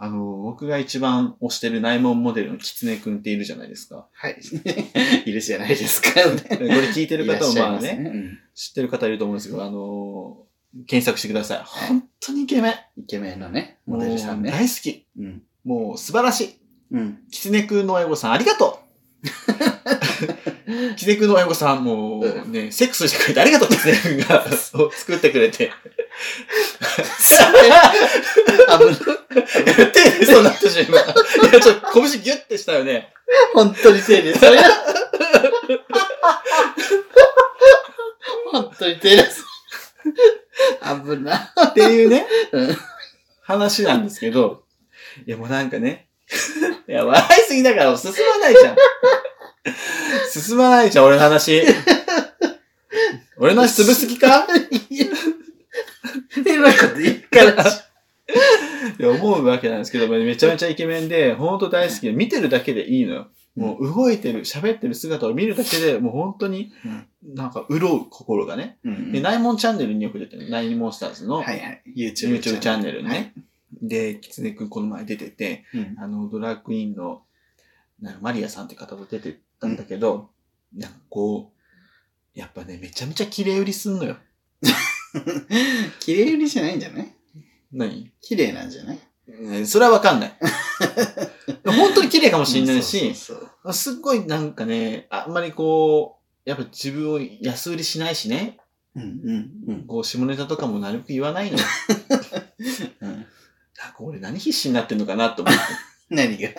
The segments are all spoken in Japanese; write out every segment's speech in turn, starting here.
あの、僕が一番推してる内門モデルのキツネくんっているじゃないですか。はい。いるじゃないですか。これ聞いてる方もまあいらっしゃいね、うん知ってる方いると思うんですけど、あの検索してください。本当にイケメン。イケメンのね、モデルさんね。大好き。うん。もう素晴らしい。うん。キツネくんの親御さんありがとう キツネくんの親御さんもうね、セックスしてくれてありがとう、キツネくんがそう作ってくれて。危ない。手でそうなってしまう。いや、ちょっと拳ギュッてしたよね。本当に手で、それ本当に手です。危な。っていうねうん、話なんですけど、いやもうなんかね、いや、笑いすぎだから進まないじゃん。進まないじゃん、俺の話。俺の話潰す気か？変なこと言うから。いや思うわけなんですけど、めちゃめちゃイケメンで、ほんと大好きで、見てるだけでいいのよ。もう動いてる、喋ってる姿を見るだけで、もう本当に、なんか潤う心がね。うんで、ナイモンチャンネルによく出てる、ナイモンスターズのはいはい。YouTube YouTube チャンネルにね。で、キツネくんこの前出てて、うんあの、ドラッグインの、なんかマリアさんって方と出てたんだけど、なんかこう、やっぱね、めちゃめちゃ綺麗売りすんのよ。綺麗売りじゃないんじゃない？何？綺麗なんじゃない？ねそれはわかんない。本当に綺麗かもしれないし、そうそうすっごいなんかね、あんまりこう、やっぱ自分を安売りしないしね、そう。うんうんうんこう、下ネタとかもなるべく言わないのよ。うん。なんか俺何必死になってんのかなと思って。何が？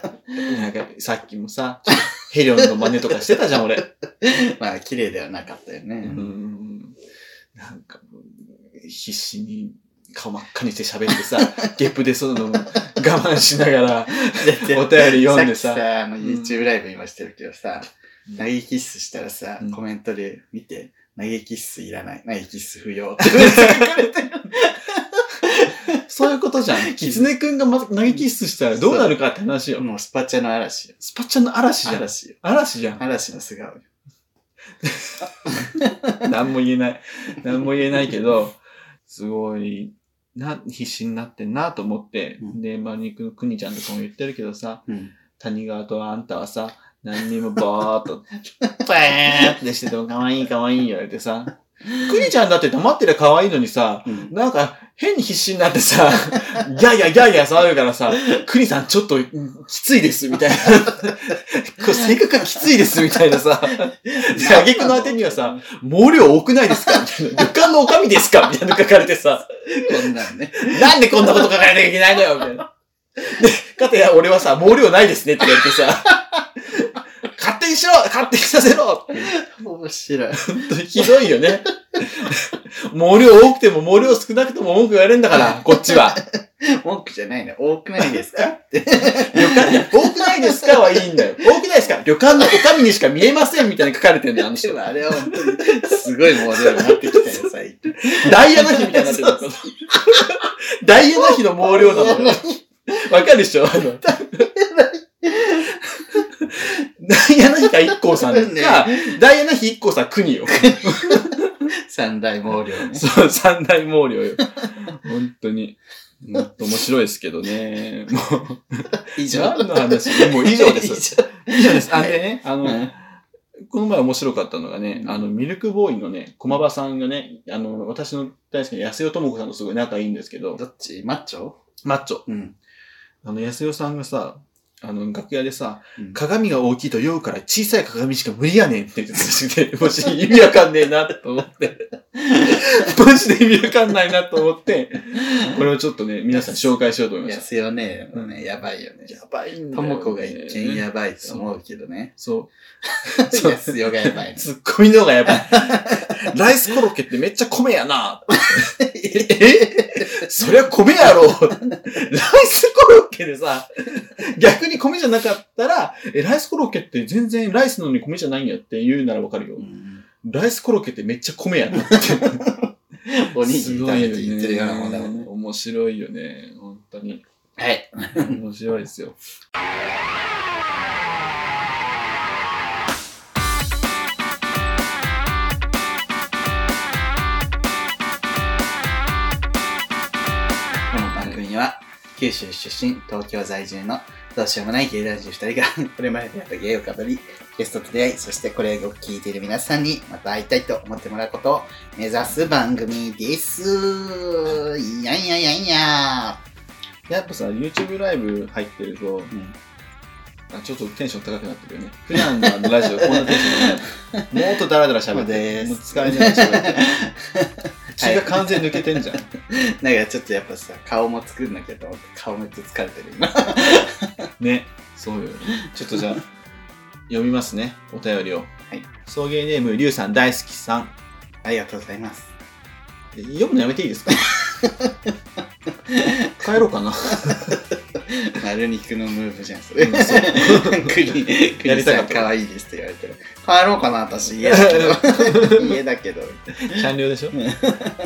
なんかさっきもさ、ちょっとヘリョンの真似とかしてたじゃん、俺。まあ、綺麗ではなかったようね。ん。なんか、必死に顔真っ赤にして喋ってさ、ゲップでその我慢しながら、お便り読んでさ。さっきさ、あの、YouTube ライブ今してるけどさ、うん投げキッスしたらさうん、コメントで見て、投げキッスいらない、投げキッス不要って 書かれてる。そういうことじゃん。キツネくんがま投げキッスしたらどうなるかって話よ。もうスパチャの嵐よ。スパチャの嵐じゃん。嵐よ。嵐じゃん。嵐の素顔よ。何も言えない。何も言えないけど、すごい、な、必死になってんなと思って、うんで、まあ、肉の国ちゃんとかも言ってるけどさ、うん。谷川とあんたはさ、何にもぼーっと、バーってしてても可愛い可愛い言われてさ、国ちゃんだって黙ってりゃ可愛いのにさ、うん。なんか変に必死になってさ、ギャーギャーギャーギャー騒ぐからさ、国さんちょっとうんきついです、みたいな。これ性格がきついです、みたいなさ。で、あげくのあてにはさ、毛量多くないですかみたいな。旅館のおかみですかみたいなの書かれてさ、こんなんね。なんでこんなこと書かれなきゃいけないのよみたいな。で、かたや俺はさ、毛量ないですねって言われてさ、勝手にしろ勝手にさせろ面白い。本当にひどいよね。毛量多くても毛量少なくても文句言われるんだから、こっちは。文句じゃないね。多くないですか？って。多くないですかはいいんだよ。多くないですか？旅館のおかみにしか見えませんみたいに書かれてんだよ、あの人あれは本当に、すごいモデルになってきたよ、最近。ダイヤの日みたいになってるの。ダイヤの日の毛量なのよ。わかるでしょ？あの。ダイヤの日か一光さんか、ダイヤの日一光さん国よ。三大毛量ね。そう、三大毛量よ。本当に。もっと面白いですけどね。もう、以上。何の話？もう以上です。以上。です。あ、でね、あの、うんこの前面白かったのがね、うんあの、ミルクボーイのね、駒場さんがね、あの、私の大好きな安代智子さんとすごい仲いいんですけど、どっち？マッチョ？マッチョ。うん。あの、安代さんがさ、あの、楽屋でさ、うん鏡が大きいと酔うから小さい鏡しか無理やねんって言ってて、もし意味わかんねえなと思って。マジで意味わかんないなと思って、これをちょっとね、皆さんに紹介しようと思いました。安代ね、もうね、やばいよね。やばいんだとよ、ね。もこが一見やばいと思うけどね。そう。そう安代がやばいね。ツッコミの方がやばい。ライスコロッケってめっちゃ米やな。え？そりゃ米やろ。ライスコロッケでさ、逆に米じゃなかったら、え、ライスコロッケって全然ライスなのに米じゃないんやって言うならわかるよう。んライスコロッケってめっちゃ米やなって。おにぎり食べて言ってるようなもんだもんね。面白いよね。本当に。はい。面白いですよ。は、九州出身、東京在住のどうしようもない芸男児二人が これまでやった芸を語り、ゲストと出会い、そしてこれを聞いている皆さんにまた会いたいと思ってもらうことを目指す番組です。いやいやいやいや。やっぱさ、YouTube ライブ入ってると、うんあちょっとテンション高くなってるよね。普段のラジオこんなテンションない。もっとダラダラ喋って。もう疲れながら喋血が完全に抜けてんじゃん。なんかちょっとやっぱさ、顔も作んなきゃと思って、顔めっちゃ疲れてる今。ね。そうよ。ちょっとじゃあ、読みますね。お便りを。はい。送迎ネーム、りゅうさん大好きさん。ありがとうございます。読むのやめていいですか？帰ろうかな。丸肉のムーブじゃん、それ。うんそう クリ、クリさんやりたかった可愛いですって言われてる。帰ろうかな、私。家だけど。家だけど。完了 でしょ？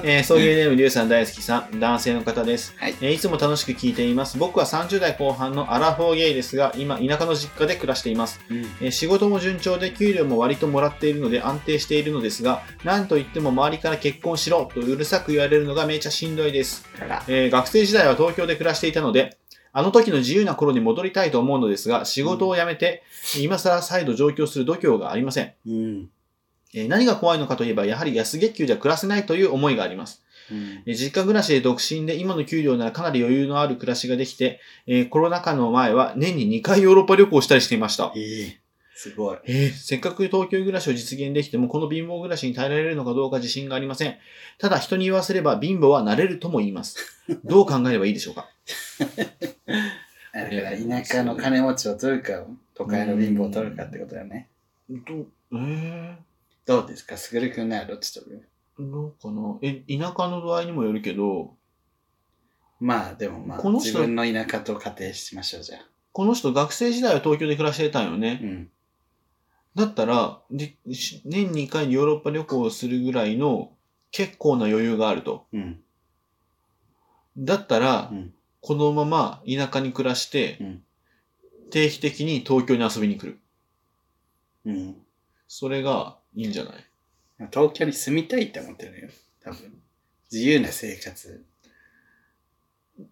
えー、送迎ネーム、りゅうさん大好きさん。男性の方です。はい。えーいつも楽しく聞いています。僕は30代後半のアラフォーゲイですが、今、田舎の実家で暮らしています。えー仕事も順調で給料も割ともらっているので安定しているのですが、なんといっても周りから結婚しろとうるさく言われるのがめちゃしんどいです。あら。えー学生時代は東京で暮らしていたので、あの時の自由な頃に戻りたいと思うのですが、仕事を辞めて、今更再度上京する度胸がありません。うん。えー何が怖いのかといえば、やはり安月給じゃ暮らせないという思いがあります。うん。えー実家暮らしで独身で今の給料ならかなり余裕のある暮らしができて、えーコロナ禍の前は年に2回ヨーロッパ旅行をしたりしていました。ええすごい。えーせっかく東京暮らしを実現できても、この貧乏暮らしに耐えられるのかどうか自信がありません。ただ人に言わせれば貧乏はなれるとも言います。どう考えればいいでしょうか？だから田舎の金持ちを取るか、都会の貧乏を取るかってことだよね。どえどうですか？すぐるくんならどっち取るー、どうかな？え、田舎の度合いにもよるけど、まあでもまあ、この人自分の田舎と仮定しましょうじゃあ。この人学生時代は東京で暮らしてたんよね。うん。だったら、年に2回ヨーロッパ旅行をするぐらいの結構な余裕があると。うん。だったら、うん。このまま田舎に暮らして、うん定期的に東京に遊びに来る。うん。それがいいんじゃない？東京に住みたいって思ってるのよ。多分。自由な生活。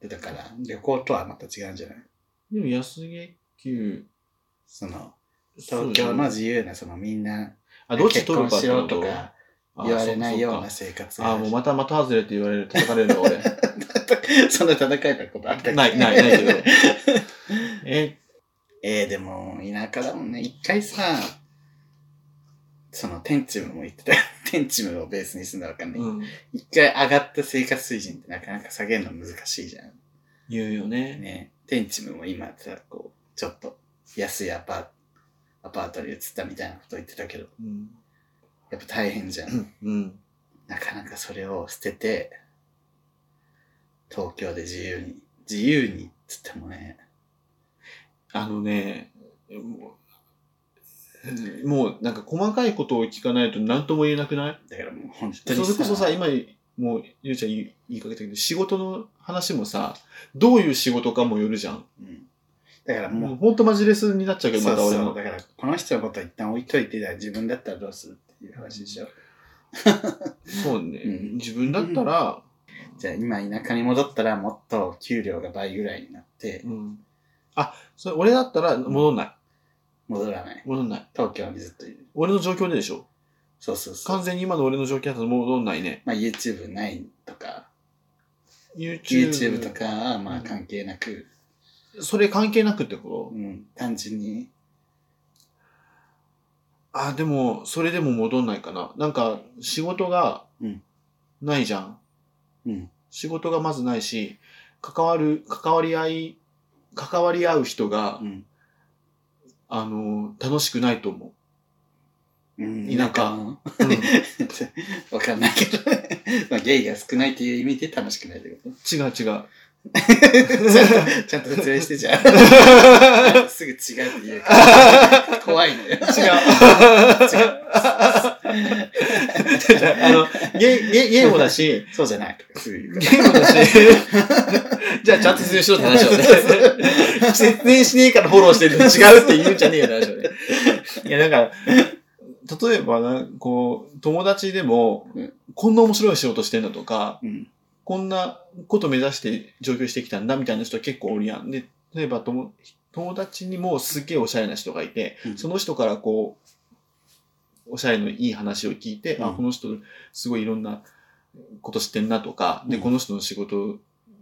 だから、旅行とはまた違うんじゃない？でも安月給、その、東京の自由な、そのみんな、あ、どっち取るかってこと？ろとかあ言われないようなそ生活かあ、もうまた。た的外れって言われる、叩かれるわ俺。そんな戦いたことあったっけ？ない、ない、ないけど。え、えー、でも、田舎だもんね。一回さ、その、テンチムも言ってたよ。テンチムをベースにするのはわかんない。うん。一回上がった生活水準ってなかなか下げるの難しいじゃん。言うよね。ね。テンチムも今さ、こう、ちょっと安いアパート、アパートに移ったみたいなこと言ってたけど、うん。やっぱ大変じゃん。うん。なかなかそれを捨てて、東京で自由に、自由にっつってもね、あのね、もう、もうなんか細かいことを聞かないと何とも言えなくない？だからもう本当そにれこそさ、今、もう、ゆうちゃん言い言いかけたけど、仕事の話もさ、どういう仕事かもよるじゃん。うん、だからもうほんとマジレスになっちゃうけど、また俺も。だから、この人のことは一旦置いといて、自分だったらどうするっていう話でしょ。そうね、うん自分だったら、じゃあ今田舎に戻ったらもっと給料が倍ぐらいになってうん。あ、それ俺だったら戻んない。戻らない。戻んない。東京にずっといる。俺の状況ででしょそうそうそう。完全に今の俺の状況だと戻んないね。まあ YouTube ないとか、YouTube。YouTube とかはまあ関係なく、それ関係なくってこうん、単純に、とあ、でも、それでも戻んないかな。なんか、仕事がうん、ないじゃん。うん、仕事がまずないし、関わる、関わり合い、関わり合う人がう、ん。あの、楽しくないと思うん、田舎のう。うん わかんないけど、まあゲイが少ないっていう意味で楽しくないってこと？違う違う。ちゃんと、説明してじゃん。すぐ違うって言うから。怖いのよ。違う。あの、ゲイ、ゲイ、ゲイもだし、そうじゃないゲイもだし、じゃあちゃんと説明しろって話をね。説明しねえからフォローしてるの違うって言うんじゃねえよ話をね。いや、なんか、例えばな、こう、友達でもうん、こんな面白い仕事してんだとか、ら。うん。こんなこと目指して上京してきたんだみたいな人は結構おるやん。で、例えば友友達にもすっげえおしゃれな人がいて、うんその人からこう、おしゃれのいい話を聞いて、あ、うんこの人すごいいろんなこと知ってんなとか、で、うんこの人の仕事、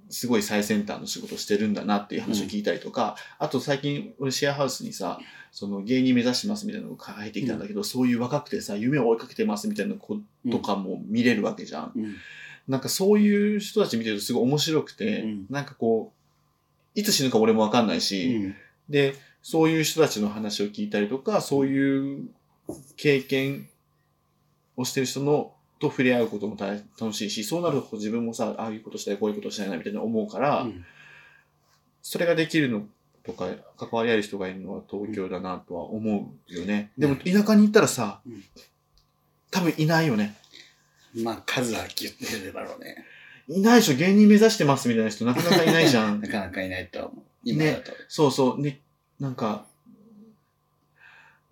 すごい最先端の仕事してるんだなっていう話を聞いたりとか、あと最近俺シェアハウスにさ、その芸人目指してますみたいなのが入ってきたんだけど、そういう若くてさ、夢を追いかけてますみたいなことかも見れるわけじゃん。うん。なんかそういう人たち見てるとすごい面白くて、うんなんかこう、いつ死ぬか俺もわかんないうん。し、で、そういう人たちの話を聞いたりとか、そういう経験をしてる人のと触れ合うことも大楽しいし、そうなると自分もさ、ああいうことしたい、こういうことしたいなみたいな思うから、うんそれができるのとか、関わり合える人がいるのは東京だなとは思うよね。でも田舎に行ったらさうん、多分いないよね。まあ、数はギュッてるだろうね。いないでしょ、芸人目指してますみたいな人なかなかいないじゃん な。かなかいないとは思う。今だと。そうそう。ね、なんか、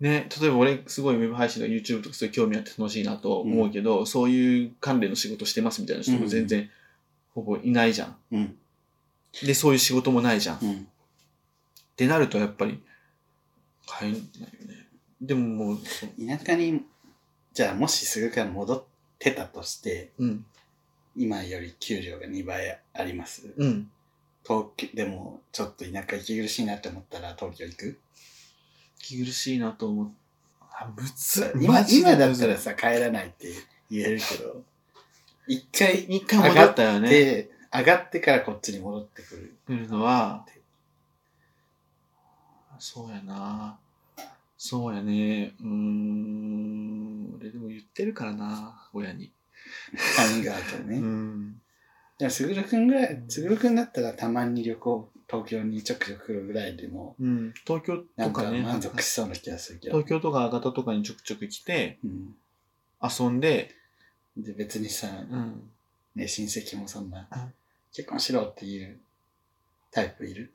ね、例えば俺すごいウェブ配信とか YouTube とかすごい興味あって楽しいなと思うけど、そういう関連の仕事してますみたいな人も全然、ほぼいないじゃん。うん。で、そういう仕事もないじゃん。っうん。てなるとやっぱり、入んないよね。でももう、そう田舎に、じゃあもしすぐから戻ってたとして、うん、今より給料が2倍あります。うん。東京、でもちょっと田舎息苦しいなって思ったら東京行く？息苦しいなと思う。あ、むつ今今だったらさ、帰らないって言えるけど、一回一回戻ったよね。で、上がってからこっちに戻ってくる。来るのは、そうやな。そうやね。うーん。俺でも言ってるからな、親に。カミングアウトうね。ん。でも、すぐるくんぐらい、すぐるくんだったらたまに旅行、東京にちょくちょく来るぐらいでも、うん。東京なんかとかね。満足しそうな気がするけど。東京とか博多とかにちょくちょく来て、うん。遊んで、で、別にさ、うん。ね、親戚もそんなうん、結婚しろっていうタイプいる？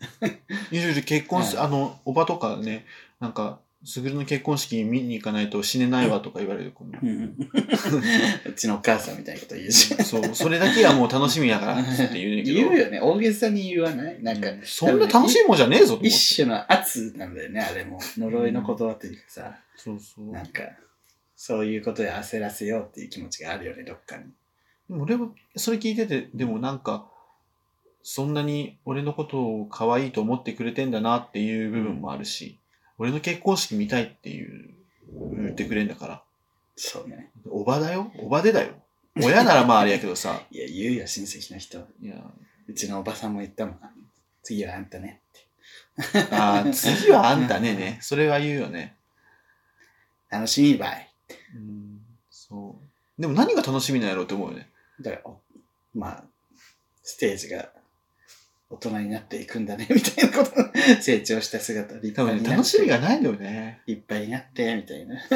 いろいろ結婚す、はいあの、おばとかね、なんか、すぐるの結婚式見に行かないと死ねないわとか言われる子も。う ちのお母さんみたいなこと言うし。そう、それだけはもう楽しみやからって言うねんけど。言うよね。大げさに言わない？なんか、そんな楽しいもんじゃねえぞと思って。一種の圧なんだよね、あれも。呪いの言葉というかさ、そうそう。なんか、そういうことで焦らせようっていう気持ちがあるよね、どっかに。でも俺もそれ聞いてて、でもなんか、そんなに俺のことを可愛いと思ってくれてんだなっていう部分もあるし、俺の結婚式見たいっていう、言ってくれんだから。そうね。おばだよ？おばでだよ。親ならまああれやけどさ。いや、言うよ、親戚の人。いや、うちのおばさんも言ったもん。次はあんたねって。あー次はあんたねね。それは言うよね。楽しみばい。うん、そう。でも何が楽しみなんやろうって思うよね。だから、おまあ、ステージが大人になっていくんだね、みたいなこと。成長した姿、立派にな。楽しみがないんだよね。いっぱいになって、みたいな。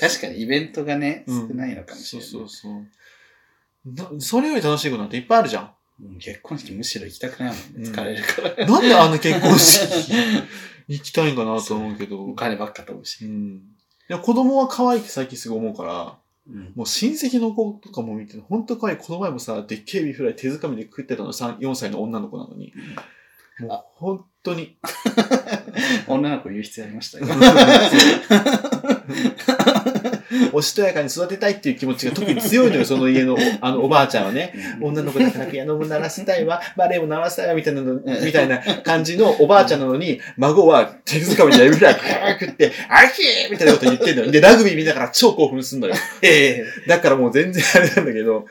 確かにイベントがね、少うんないのかもしそうれない。そうそう。なそれより楽しいことなんていっぱいあるじゃん。うん結婚式むしろ行きたくないもんうんね。疲れるから。なんであんな結婚式行きたいんかなと思うけど。お金ばっか飛ぶし。うん。いや、子供は可愛いって最近すごい思うから、うんもう親戚の子とかも見て、ほんと可愛い。この前もさ、でっけえエビフライ手づかみで食ってたの3、4歳の女の子なのに。もうあ本当に。女の子言う必要ありましたよ。おしとやかに育てたいっていう気持ちが特に強いのよ、その家の、あの、おばあちゃんはね。女の子だからピアノも習わしたいわ、バレエも習わしたいわ、みたいなの、みたいな感じのおばあちゃんなのに、孫は手づかみでエビフライパー食って、あひーみたいなこと言ってんのよ。で、ラグビー見ながら超興奮すんのよ。えだからもう全然あれなんだけど、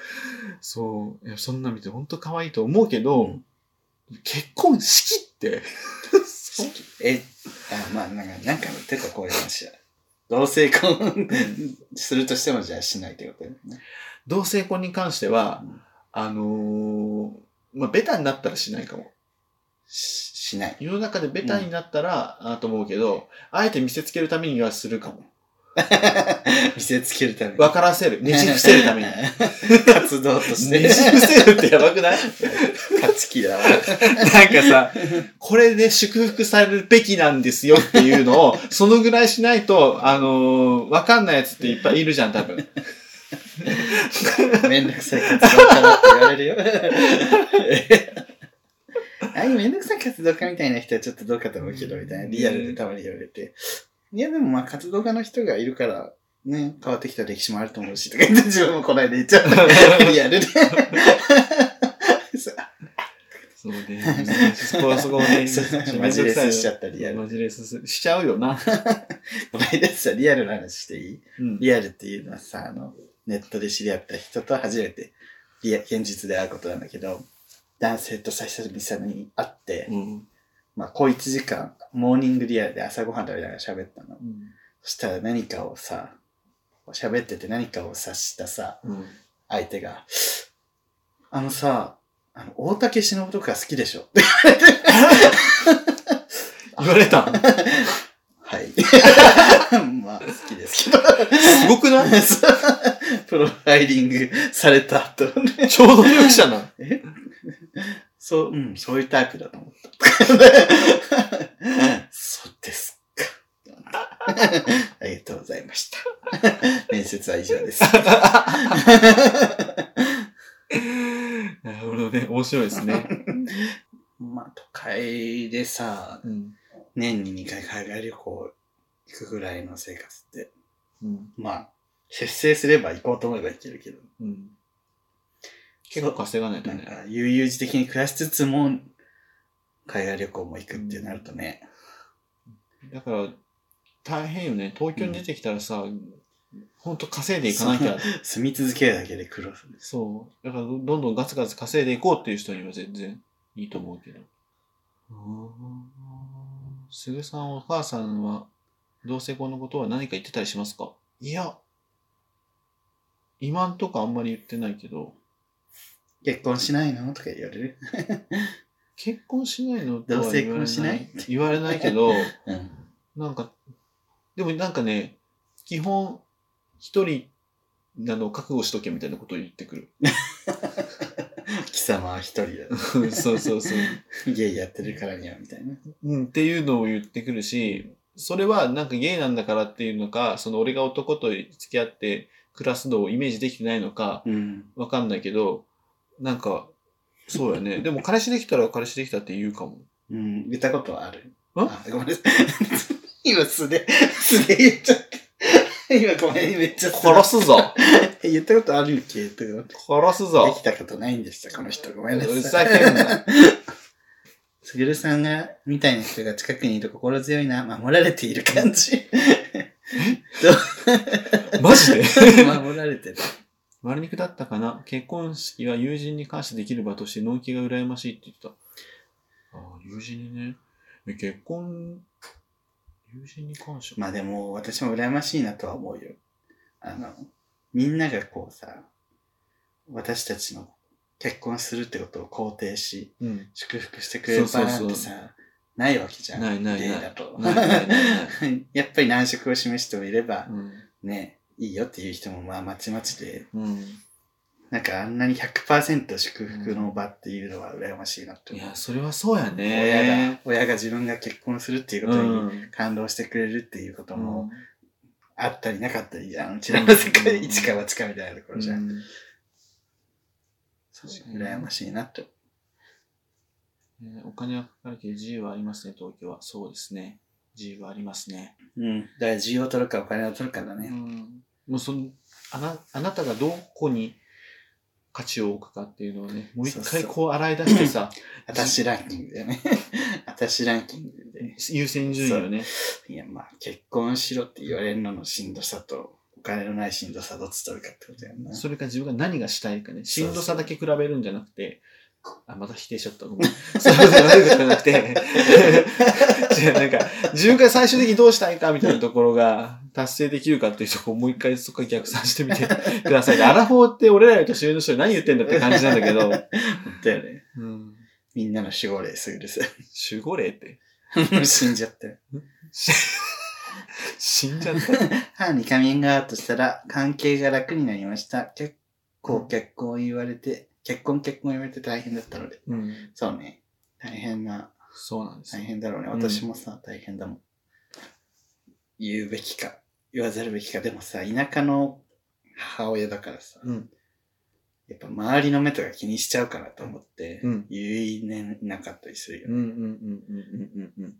そう、いやそんな見て本当可愛いと思うけど、うん結婚式って、ええ、あ、まあ、なんか、なんかてた、こういう話は。同性婚するとしても、じゃあしないってことだよね。同性婚に関しては、うんあのーまあ、ベタになったらしないかも。ししない。世の中でベタになったら、あと思うけど、あえて見せつけるためにはするかも。見せつけるために。分からせる。ねじ伏せるために。活動として。ねじ伏せるってやばくない？勝ち気だわ。なんかさ、これで祝福されるべきなんですよっていうのを、そのぐらいしないと、あのーわかんないやつっていっぱいいるじゃん、多分。めんどくさい活動家だって言われるよ。ああいうめんどくさい活動家みたいな人はちょっとどうかと思うけど、みたいな、リアルでたまに言われて。いや、でもまあ活動家の人がいるから、ね、変わってきた歴史もあると思うし、とか言って自分もこの間言っちゃった。リアルで。そうそうね。そこはそこはね、マジレスしちゃったリアルマジレスすしちゃうよな。この間さ、リアルな話していい？うん。リアルっていうのはさ、あの、ネットで知り合った人と初めて、リア、現実で会うことなんだけど、男性と久々に会って、うん。まあ、小1時間、モーニングリアルで朝ごはん食べながら喋ったの。うん。そしたら何かをさ、喋ってて何かを察したさ、うん。相手が、あのさ、あの、大竹しのぶとか好きでしょ？言われた。はい。まあ、好きですけど。すごくない？プロファイリングされた後ね。超能力者な。え？そう、うん、そういうタイプだと思った。そうですか。ありがとうございました。面接は以上です。なるほどね。面白いですね。まあ、都会でさ、うん。年に2回海外旅行行くぐらいの生活って、うん。まあ、節制すれば行こうと思えば行けるけど、うん。結構稼がないとね。悠々自適に暮らしつつも、海外旅行も行くってなるとね、だから、大変よね。東京に出てきたらさ、ほんと稼いでいかなきゃ。住み続けるだけで苦労する。そう。だから、どんどんガツガツ稼いでいこうっていう人には全然いいと思うけど。すぐさん、お母さんは、同性婚のことは何か言ってたりしますか？いや、今んとこあんまり言ってないけど、結婚しないの？とか言われる。結婚しないのとは同性言われ婚しない言われないけど、うん。なんか、でもなんかね、基本、一人なのを覚悟しとけみたいなことを言ってくる。貴様は一人だ。そうそうそう。ゲイやってるからには、みたいな。うん、っていうのを言ってくるし、それはなんかゲイなんだからっていうのか、その俺が男と付き合って暮らすのをイメージできてないのか、うん。わかんないけど、なんか、そうやね。でも彼氏できたら彼氏できたって言うかも。うん。言ったことはある。ん？あ、ごめんなさい。今素で、素で言っちゃった。今ごめん、めっちゃ殺すぞ 言ったことあるっけとか思ってで殺すぞきたことないんでした、この人。ごめんなさい。ふざけんな。すぐるさんが、みたいな人が近くにいると心強いな、守られている感じ。マジで？守られてる。丸肉だったかな？結婚式は友人に感謝できる場として納期が羨ましいって言ってた。ああ、友人にね。え結婚、友人に感謝？まあでも、私も羨ましいなとは思うよ。あの、みんながこうさ、私たちの結婚するってことを肯定し、うん。祝福してくれる場なんてさ、ないわけじゃん。ないないないだと。やっぱり難色を示してもいれば、うん。ね、いいよっていう人もまあまちまちで、うん。なんかあんなに100%祝福の場っていうのは羨ましいなって思う。いや、それはそうや親がね。、親が自分が結婚するっていうこうとにん。感動してくれるっていうことうもんあったりなかったりじゃん。うちらの世界、一か八かみたいなところじゃん。うんそう羨ましいなって。ねお金はかかるけど自由はありますね、東京は。そうですね。自由はありますね。うん。だから需要を取るかお金を取るかだうね。ん。もうその、あな、あなたがどこに価値を置くかっていうのをね、もう一回こう洗い出してさ、私ランキングだよね。私ランキングで。優先順位をね。いや、まあ、結婚しろって言われるののしんどさと、お金のないしんどさどっち取るかってことやんな。それか自分が何がしたいかね。しんどさだけ比べるんじゃなくて、あ、また否定しちゃった。ごめん。そういうことじゃないことじゃなくて、なんか、自分が最終的にどうしたいかみたいなところが達成できるかっていうとこをもう一回そこから逆算してみて ください。アラフォーって俺らより年上の人に何言ってんだって感じなんだけど、本当やね。うん、みんなの守護霊すぐるさ。守護霊って？死んじゃったよ。し 死んじゃった。母にカミングアウトしたら関係が楽になりました。結構結婚を言われて、結婚結婚言われて大変だったので。うん。そうね。大変な、そうなんですよ。大変だろうね。うん私もさ、大変だもん。言うべきか、言わざるべきか。でもさ、田舎の母親だからさ、うん。やっぱ周りの目とか気にしちゃうかなと思って、うん言えなかったりするよね。うんうんうんうんうんうんうん。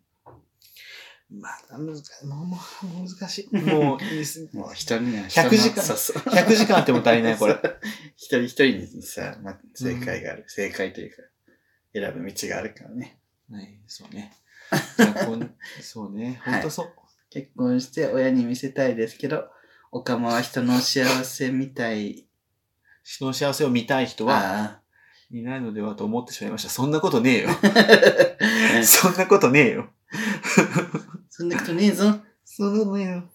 まあ、難しい。もう、もう難しい。もう、いいです。もう人には100時間そうそう。100時間あっても足りない、これ。一人一人にさ、まあ、正解がある。正解というか、選ぶ道があるからね。はい、そうね。じゃあこんそうね。はい本当そう。結婚して親に見せたいですけど、おかまは人の幸せみたい。人の幸せを見たい人はあいないのではと思ってしまいました。そんなことねえよ。あ。そんなことねえよ。そんなことねえぞ。そんなことねえよ。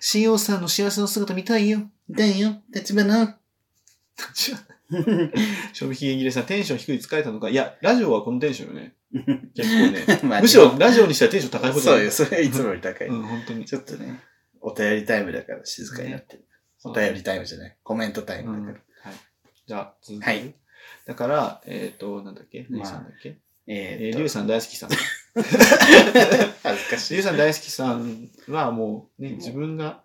新王さんの幸せの姿見たいよ。だよ、立花。賞味期限切れさん、テンション低い疲れたのか。いや、ラジオはこのテンションよね。結構ね。まあむしろ、ラジオにしたらテンション高い方だそうよ、それいつもより高い。うん、本当に。ちょっとね、お便りタイムだから静かになってる。お便りタイムじゃない。コメントタイうん。ムだはいから。。じゃあ、続く。はいだから、えっ、と、なんだっけ？まあ何さんだっけ？えー、えー、リュウさん大好きさん。恥ずかしい。リュウさん大好きさんはもう、ね、自分が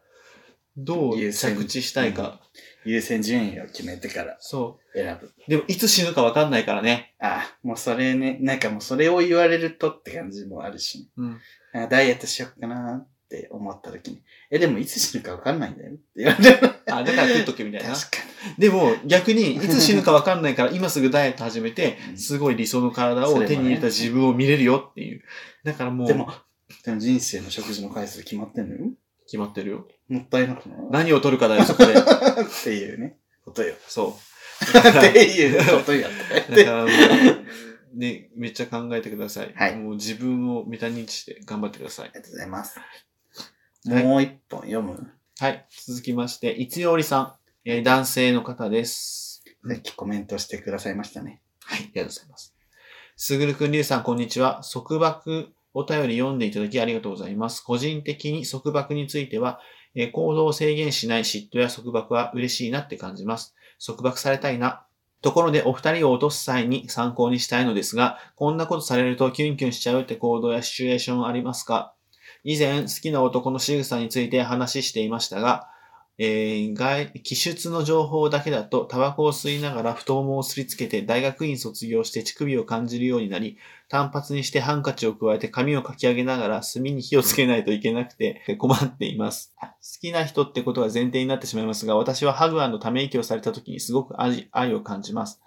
どう優先着地したいか。優先順位を決めてからそ選ぶ。う。でも、いつ死ぬかわかんないからね。ああ、もうそれね、なんかもうそれを言われるとって感じもあるし、ね、うん。あダイエットしようかなって思った時に、え、でもいつ死ぬかわかんないんだよって言われる。あ、だから食っとけみたいな。確かでも、逆に、いつ死ぬかわかんないから、今すぐダイエット始めてう、んすごい理想の体を手に入れた自分を見れるよっていう。だからもに。う、でも、でも人生の食事の回数決まってんのよ。決まってるよ。もったいなくない？何を取るかだよ、そこで。っていうね、ことよ。そう。っていうことやっただからもう、ね、めっちゃ考えてください。はいもう自分をメタ認知して頑張ってくださいあ。りがとうございます。はいもう一本読む？はい。続きまして、いつよりさん、えー男性の方です。さっきコメントしてくださいましたね。はい、ありがとうございます。すぐるくん、りゅうさん、こんにちは。束縛お便り読んでいただきありがとうございます。個人的に束縛については、え行動を制限しない嫉妬や束縛は嬉しいなって感じます。束縛されたいな。ところで、お二人を落とす際に参考にしたいのですが、こんなことされるとキュンキュンしちゃうって行動やシチュエーションありますか？以前、好きな男の仕草について話していましたが、えー外、気出の情報だけだと、タバコを吸いながら太ももをすりつけて大学院卒業して乳首を感じるようになり、単発にしてハンカチを加えて髪をかき上げながら炭に火をつけないといけなくて困っています。好きな人ってことが前提になってしまいますが、私はハグため息をされた時にすごく愛を感じます。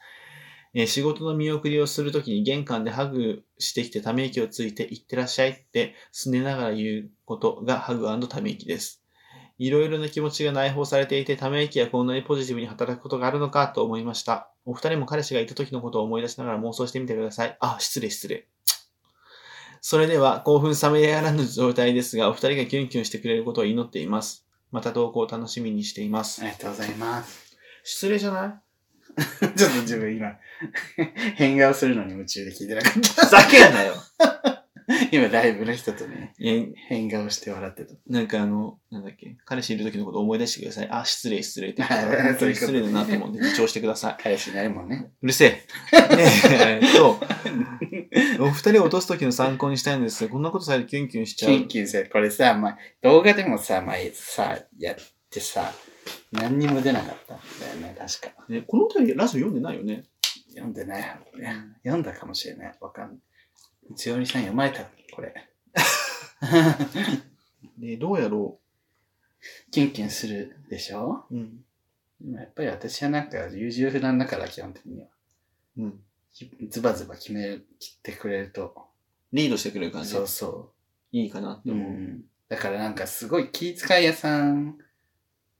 えー仕事の見送りをするときに玄関でハグしてきてため息をついて行ってらっしゃいってすねながら言うことがハグため息です。いろいろな気持ちが内包されていて、ため息はこんなにポジティブに働くことがあるのかと思いました。お二人も彼氏がいた時のことを思い出しながら妄想してみてください。あ、失礼失礼。それでは、興奮冷めやらぬ状態ですが、お二人がキュンキュンしてくれることを祈っています。また投稿を楽しみにしています。ありがとうございます。失礼じゃない？ちょっと自分今、変顔するのに夢中で聞いてなかっふざけんなよた。今ライブの人とね、変顔して笑ってた。なんかあの、なんだっけ、彼氏いる時のことを思い出してください。あ、失礼失礼って 失礼だなと思って自重してください。彼氏になるもんね。うるせえ。ね え、えっと、お二人を落とす時の参考にしたいんですが、こんなことされてキュンキュンしちゃう。キュンキュンせ、これさ、まあ、動画でもさ、前さ、やってさ、何にも出なかったんだよね、確か。ね、この二人ラジオ読んでないよね？読んでない。読んだかもしれない。わかんない。内織さん読まれたこれ。で、どうやろキュンキュンするでしょ？う。うん。でもやっぱり私はなんか優柔不断だから基本的には。うん。ズバズバ決める、切ってくれると。リードしてくれる感じ？そうそいいかなってう。う思う。ん。だからなんかすごい気遣い屋さん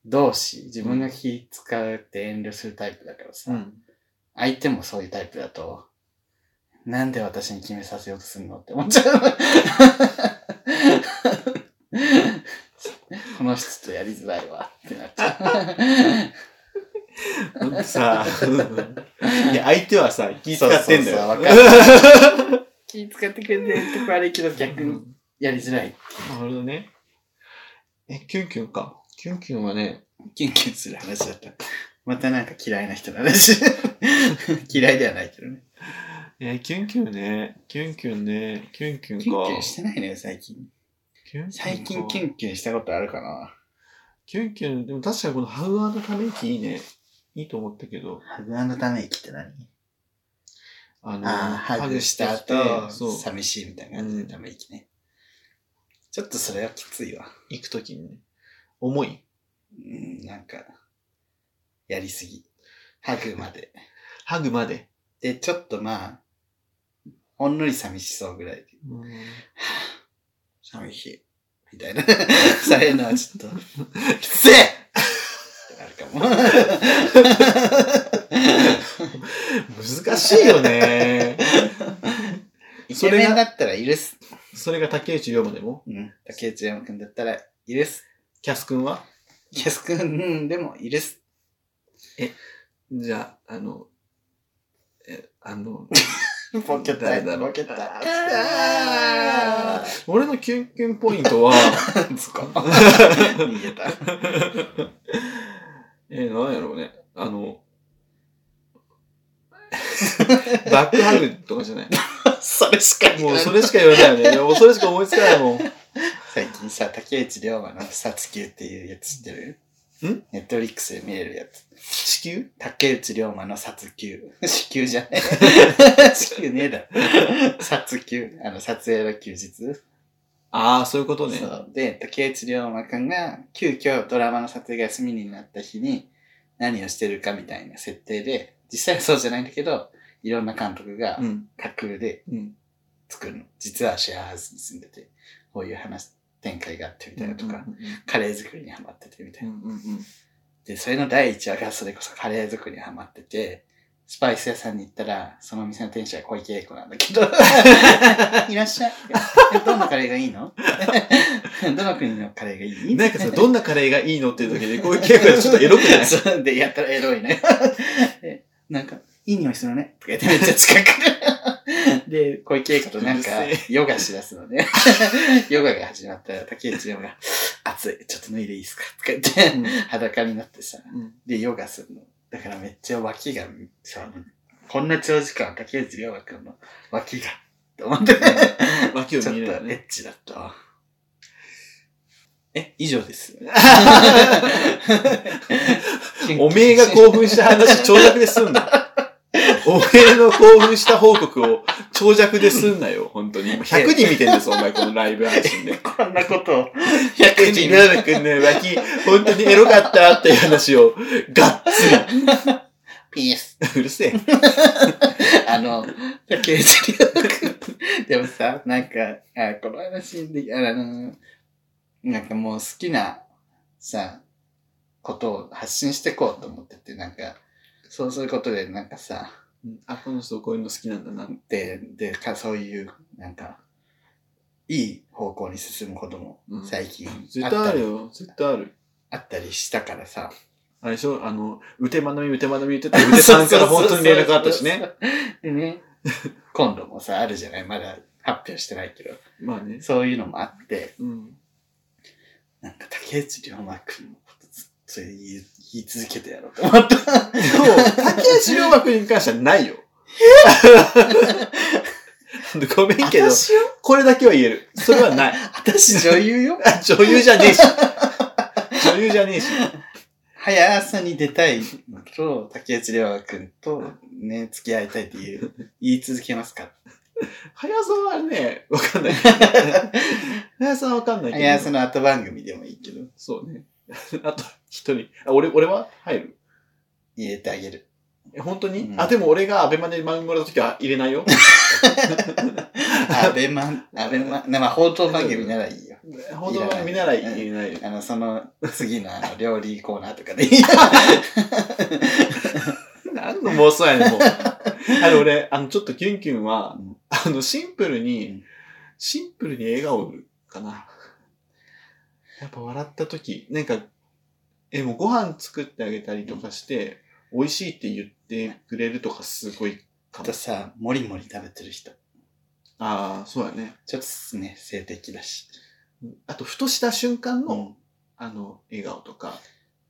同士、自分が気遣うって遠慮するタイプだからさ、うん。相手もそういうタイプだと、なんで私に決めさせようとするのって思っちゃう。この人とやりづらいわってなっちゃう。ほんとさ、いや、相手はさ、気使ってんだよ。そうそうそうわ気遣ってくれてるとこ悪いけど逆にうんやりづらい。なるほどね。え、キュンキュンか。キュンキュンはね、キュンキュンする話だった。またなんか嫌いな人の話。嫌いではないけどね。えキュンキュンね。キュンキュンね。キュンキュンか。キュンキュンしてないね、最近。キュンキュンか最近キュンキュンしたことあるかなキュンキュン、でも確かにこのハグのため息いいね。いいと思ったけど、ハグのため息って何？あの、ああ、ハグした後、寂しいみたいな感じでため息ね。ちょっとそれはきついわ。行くときにね、重い。うん、なんか、やりすぎ。ハグまで。ハグまで。で、ちょっとまあ、ほんのり寂しそうぐらいで、寂しい。みたいな。そういうのはちょっと、きついってなるかも。難しいよね。イケメンだったら許す。それが竹内涼真でも？うん。竹内山くんだったら許す。キャス君は？キャスくんでも許す。じゃあ、あの、え、あの、ボケた誰だろうボケた。あ俺のキュンキュンポイントは、そこ。逃げた。えー、なんやろうね。あの、バックハグとかじゃない。それしか言もうわないそれしか言わないよね。もうそれしか思いつかないもん。最近さ、竹内涼真の殺球っていうやつ知ってる？ん？ネットフリックスで見れるやつ。地球？竹内涼真の殺球。死球じゃない。死球ねえだろ。殺球。あの、撮影の休日。ああ、そういうことねそ。う。で、竹内涼真くんが、急遽ドラマの撮影が休みになった日に、何をしてるかみたいな設定で、実際はそうじゃないんだけど、いろんな監督がうん。架空でうん。作るの。実はシェアハウスに住んでて、こういう話、展開があってみたいなとか、うんカレー作りにハマっててみたいな。で、それの第一話がそれこそカレー作りにハマってて、スパイス屋さんに行ったら、その店の店主は小池栄子なんだけど、いらっしゃい。えどんなカレーがいいの？どの国のカレーがいい？なんかさ、どんなカレーがいいのっていう時で、こういう傾向がちょっとエロくない？で、やったらエロいね。でなんか、いい匂いするね。とか言ってめっちゃ近くで。で、小池栄子となんかヨガしだすのね。ヨガが始まったら、竹内涼真が、暑い、ちょっと脱いでいいですか？とか言って、うん裸になってさ、うんで、ヨガするの。だからめっちゃ脇が、さ、こんな長時間、竹内涼真くんの脇が、と思って、脇をちょっとエ。ッチだったわ。え、以上です。おめえが興奮した話、長尺で済んだ。おめえの興奮した報告を長尺で済んなよ、本当に。今100人見てんです、お前、このライブ配信で。こんなことを、100人、ラーくんね、脇、本当にエロかったっていう話を、がっピース。つり。うるせえ。あの。でもさ、なんか、あこの話で、あの、なんかもう好きな、さ、ことを発信していこうと思ってて、なんか、そうすることで、なんかさ、あ、この人こういうの好きなんだな。で、で、かそういう、なんか、いい方向に進むこともうん最近絶対あるよ、絶対ある。あったりしたからさ。あれでしょ？あの、うてまなみ、うてまなみ言ってたうてさんから本当に連絡あったしね。でね、今度もさ、あるじゃない？まだ発表してないけど。まあね。そういうのもあって、うん。なんか竹内涼真君のことずっと言い言い続けてやろうと思った。でも、竹内涼真君に関してはないよ。ごめんけど、これだけは言える。それはない。私女優よ。あ 女優じゃねえし。女優じゃねえし。早朝に出たいのと、竹内涼真君とね、付き合いたいっていう、言い続けますか？早沢はね、わかんない。早沢はわかんないけど。早朝の後番組でもいいけど、そうね。あと、一人。あ、俺、俺は？入る？入れてあげる。え本当に、うんあ、でも俺がアベマで番組もらった時は入れないよ。アベマ、アベマ、まあ、報道番組ならいいよ。本当は見なら入れないよ。あの、その、次のあの、料理コーナーとかでいいよ。何の妄想やねん、もう。あの、俺、あの、ちょっとキュンキュンはうん、あの、シンプルうにん、シンプルに笑顔かな。やっぱ笑った時、なんか、え、もうご飯作ってあげたりとかして、美味しいって言ってくれるとかすごいかもあと。さ、もりもり食べてる人。ああ、そうだね。ちょっとね、性的だし。あと、ふとした瞬間の、うん。あの、笑顔とか、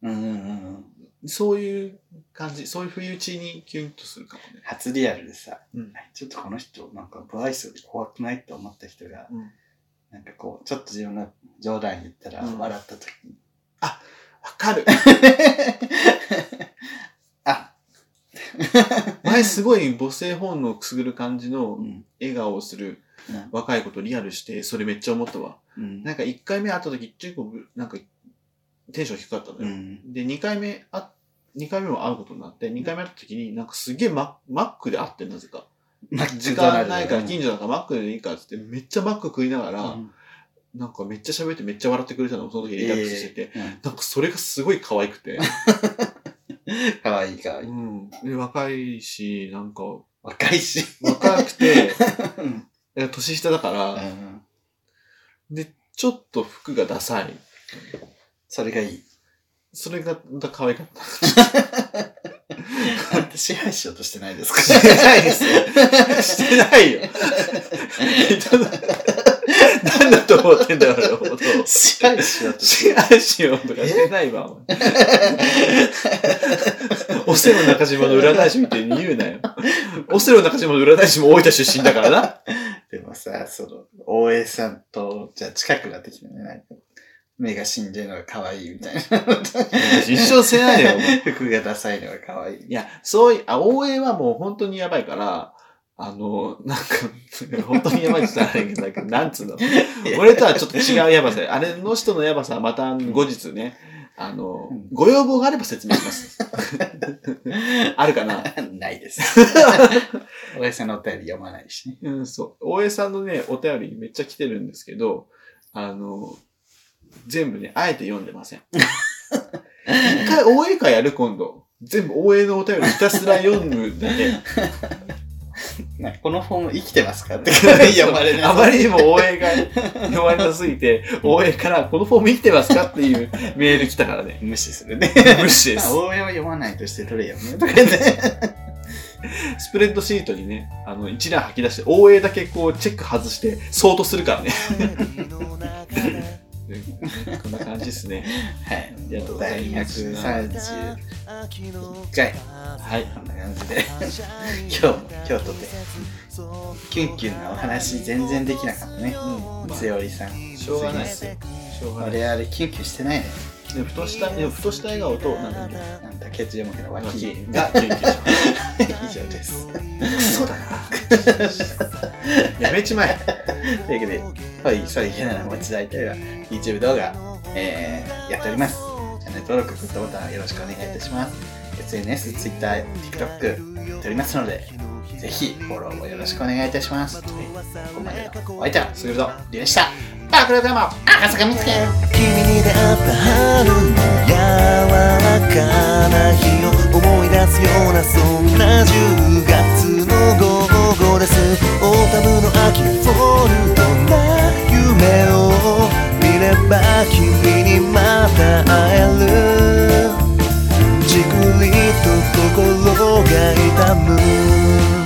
うんうんうんうん。そういう感じ、そういう不意打ちにキュンとするかもね。初リアルでさ、うんちょっとこの人、なんか、不愛想で怖くないって思った人が、うんなんかこう、ちょっと自分が冗談言ったらうん笑った時に、かる。あ、前すごい母性本能くすぐる感じのうん。笑顔をする若い子とリアルして、それめっちゃ思ったわ。うん。なんか1回目会った時、結構、なんか、テンション低かったのよ。うん。で、2回目あ、2回目も会うことになって、2回目会った時に、なんかすげえママックで会ってんなぜか。マ時間ないから近所だからマックでいいかっつって、めっちゃマック食いながら、うんなんかめっちゃ喋ってめっちゃ笑ってくれたの、その時リラックスしてて。うんなんかそれがすごい可愛くて。かわいいかわいうい。ん。で、若いし、なんか、若いし。若くて、年下だから、うんで、ちょっと服がダサい。それがいい。それがまた可愛かった。あんた支配しようとしてないですか？してないですよ。してないよ。何だと思ってんだよ、俺のことを。支配しようとして支配しようとかしてないわ。お前オセロ中島の占い師みたいに言うなよ。オセロ中島の占い師も大分出身だからな。でもさ、その、大江さんと、じゃあ近くなってきてね、目が死んでるのが可愛いみたいな。一生せないよ、服がダサいのが可愛い。いや、そういう、あ、大江はもう本当にやばいから、あの、なんか、本当にやばいって言ったらあれだけど、なんつうの？俺とはちょっと違うやばさ。あれの人のやばさはまた後日ね、あのうん、ご要望があれば説明します。あるかな？ないです。大江さんのお便り読まないしね。うん、そう。大江さんのね、お便りめっちゃ来てるんですけど、あの、全部ね、あえて読んでません。一回大江会やる今度。全部大江のお便りひたすら読むだけ。なんかこのフォーム生きてますかって読まれない。あまりにも大江が読まれなすぎて、大江からこのフォーム生きてますかっていうメール来たからね。無視するね。無視ですあ。大江は読まないとしてどれ読むとかね。スプレッドシートにね、あの、一覧吐き出して、大江だけこう、チェック外して、ソートするからね。こんな感じですね。はい。ありがとうございます第131回。はい。こんな感じで。今日も、今日とて、キュンキュンなお話全然できなかったね。うん。つよりさん。しょうがないですよ。我々キュンキュンしてないね。でも、ふとした、でもふとした笑顔と、なんだっけ、なんだ、ケツジャムケの脇。が、キュンキュンし上です。ます。そうだな。やめちまえ。というわけで、はい、そういうな持ち大体は YouTube 動画、えー、やっております。チャンネル登録、グッドボタンよろしくお願いいたします。SNS、Twitter、TikTok やっておりますので、ぜひフォローもよろしくお願いいたします。ここまでのお相手は、すぐると。リュウでした。あ、これでも、赤坂見つけ。君に出会った春の柔らかな日を思い出すようなそんな10月の午後です。オータムの秋フォルトな夢を見れば君にまた会える。じくりと心が痛む。